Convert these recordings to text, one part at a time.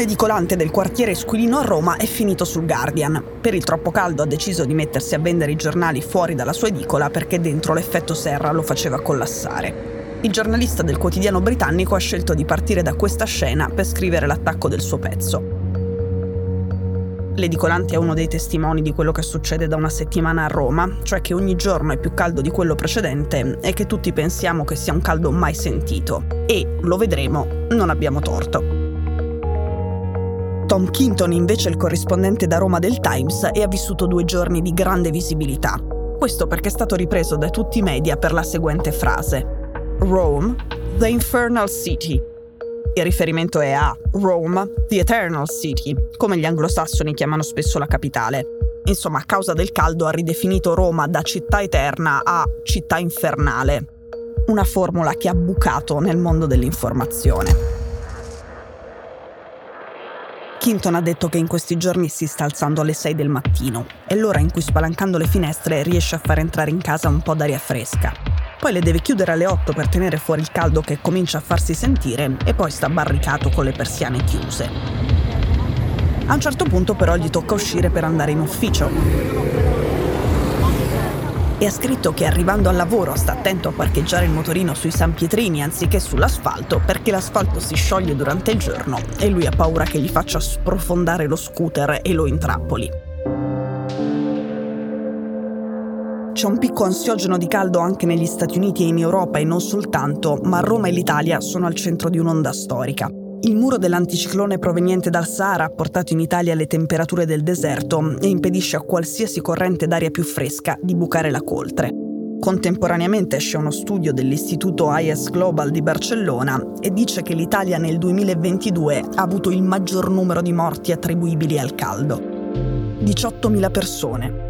Un edicolante del quartiere Squilino a Roma è finito sul Guardian. Per il troppo caldo ha deciso di mettersi a vendere i giornali fuori dalla sua edicola perché dentro l'effetto serra lo faceva collassare. Il giornalista del quotidiano britannico ha scelto di partire da questa scena per scrivere l'attacco del suo pezzo. L'edicolante è uno dei testimoni di quello che succede da una settimana a Roma, cioè che ogni giorno è più caldo di quello precedente e che tutti pensiamo che sia un caldo mai sentito. E, lo vedremo, non abbiamo torto. Tom Kinton invece è il corrispondente da Roma del Times e ha vissuto due giorni di grande visibilità. Questo perché è stato ripreso da tutti i media per la seguente frase. Rome, the infernal city. Il riferimento è a Rome, the eternal city, come gli anglosassoni chiamano spesso la capitale. Insomma, a causa del caldo ha ridefinito Roma da città eterna a città infernale. Una formula che ha bucato nel mondo dell'informazione. Kinton ha detto che in questi giorni si sta alzando alle 6 del mattino, è l'ora in cui spalancando le finestre riesce a far entrare in casa un po' d'aria fresca. Poi le deve chiudere alle 8 per tenere fuori il caldo che comincia a farsi sentire e poi sta barricato con le persiane chiuse. A un certo punto però gli tocca uscire per andare in ufficio e ha scritto che arrivando al lavoro sta attento a parcheggiare il motorino sui San Pietrini anziché sull'asfalto perché l'asfalto si scioglie durante il giorno e lui ha paura che gli faccia sprofondare lo scooter e lo intrappoli. C'è un picco ansiogeno di caldo anche negli Stati Uniti e in Europa e non soltanto, ma Roma e l'Italia sono al centro di un'onda storica. Il muro dell'anticiclone proveniente dal Sahara ha portato in Italia le temperature del deserto e impedisce a qualsiasi corrente d'aria più fresca di bucare la coltre. Contemporaneamente esce uno studio dell'Istituto IS Global di Barcellona e dice che l'Italia nel 2022 ha avuto il maggior numero di morti attribuibili al caldo. 18.000 persone,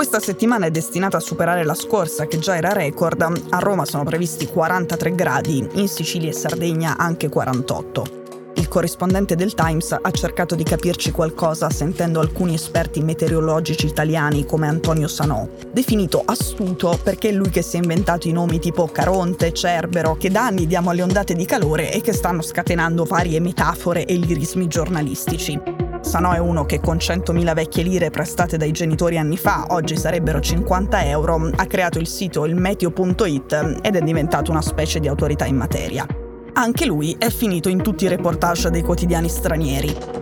Questa settimana è destinata a superare la scorsa, che già era record. A Roma sono previsti 43 gradi, in Sicilia e Sardegna anche 48. Il corrispondente del Times ha cercato di capirci qualcosa sentendo alcuni esperti meteorologici italiani come Antonio Sanò, definito astuto perché è lui che si è inventato i nomi tipo Caronte, Cerbero, che da anni diamo alle ondate di calore e che stanno scatenando varie metafore e lirismi giornalistici. Sanò è uno che con 100.000 vecchie lire prestate dai genitori anni fa, oggi sarebbero 50 euro, ha creato il sito ilmeteo.it ed è diventato una specie di autorità in materia. Anche lui è finito in tutti i reportage dei quotidiani stranieri.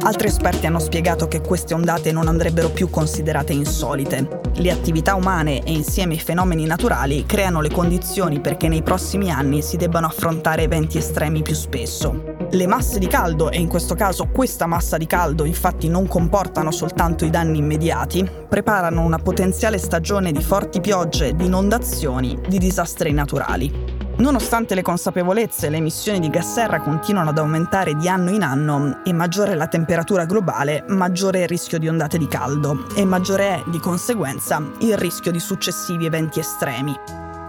Altri esperti hanno spiegato che queste ondate non andrebbero più considerate insolite. Le attività umane e insieme i fenomeni naturali creano le condizioni perché nei prossimi anni si debbano affrontare eventi estremi più spesso. Le masse di caldo, e in questo caso questa massa di caldo infatti non comportano soltanto i danni immediati, preparano una potenziale stagione di forti piogge, di inondazioni, di disastri naturali. Nonostante le consapevolezze, le emissioni di gas serra continuano ad aumentare di anno in anno e maggiore è la temperatura globale, maggiore è il rischio di ondate di caldo e maggiore è, di conseguenza, il rischio di successivi eventi estremi.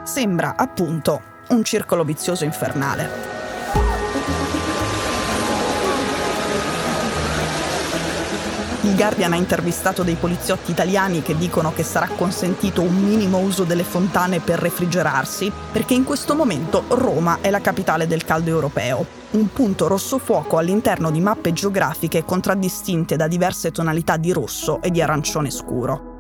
Sembra, appunto, un circolo vizioso infernale. Il Guardian ha intervistato dei poliziotti italiani che dicono che sarà consentito un minimo uso delle fontane per refrigerarsi, perché in questo momento Roma è la capitale del caldo europeo, un punto rosso fuoco all'interno di mappe geografiche contraddistinte da diverse tonalità di rosso e di arancione scuro.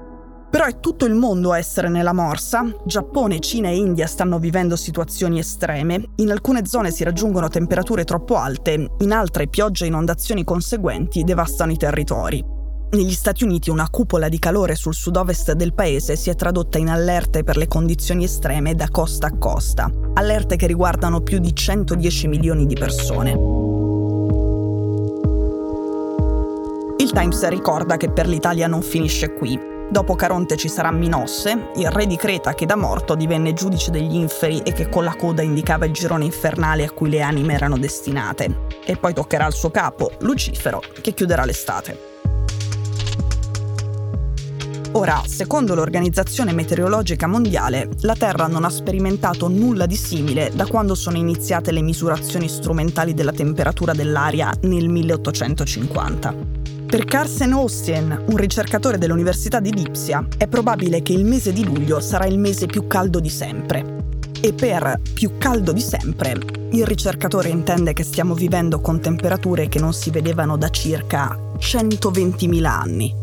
Però è tutto il mondo a essere nella morsa. Giappone, Cina e India stanno vivendo situazioni estreme. In alcune zone si raggiungono temperature troppo alte, in altre piogge e inondazioni conseguenti devastano i territori. Negli Stati Uniti una cupola di calore sul sud-ovest del paese si è tradotta in allerte per le condizioni estreme da costa a costa, allerte che riguardano più di 110 milioni di persone. Il Times ricorda che per l'Italia non finisce qui. Dopo Caronte ci sarà Minosse, il re di Creta che da morto divenne giudice degli inferi e che con la coda indicava il girone infernale a cui le anime erano destinate. E poi toccherà al suo capo, Lucifero, che chiuderà l'estate. Ora, secondo l'Organizzazione Meteorologica Mondiale, la Terra non ha sperimentato nulla di simile da quando sono iniziate le misurazioni strumentali della temperatura dell'aria nel 1850. Per Carsten Austin, un ricercatore dell'Università di Lipsia, è probabile che il mese di luglio sarà il mese più caldo di sempre. E per più caldo di sempre, il ricercatore intende che stiamo vivendo con temperature che non si vedevano da circa 120.000 anni.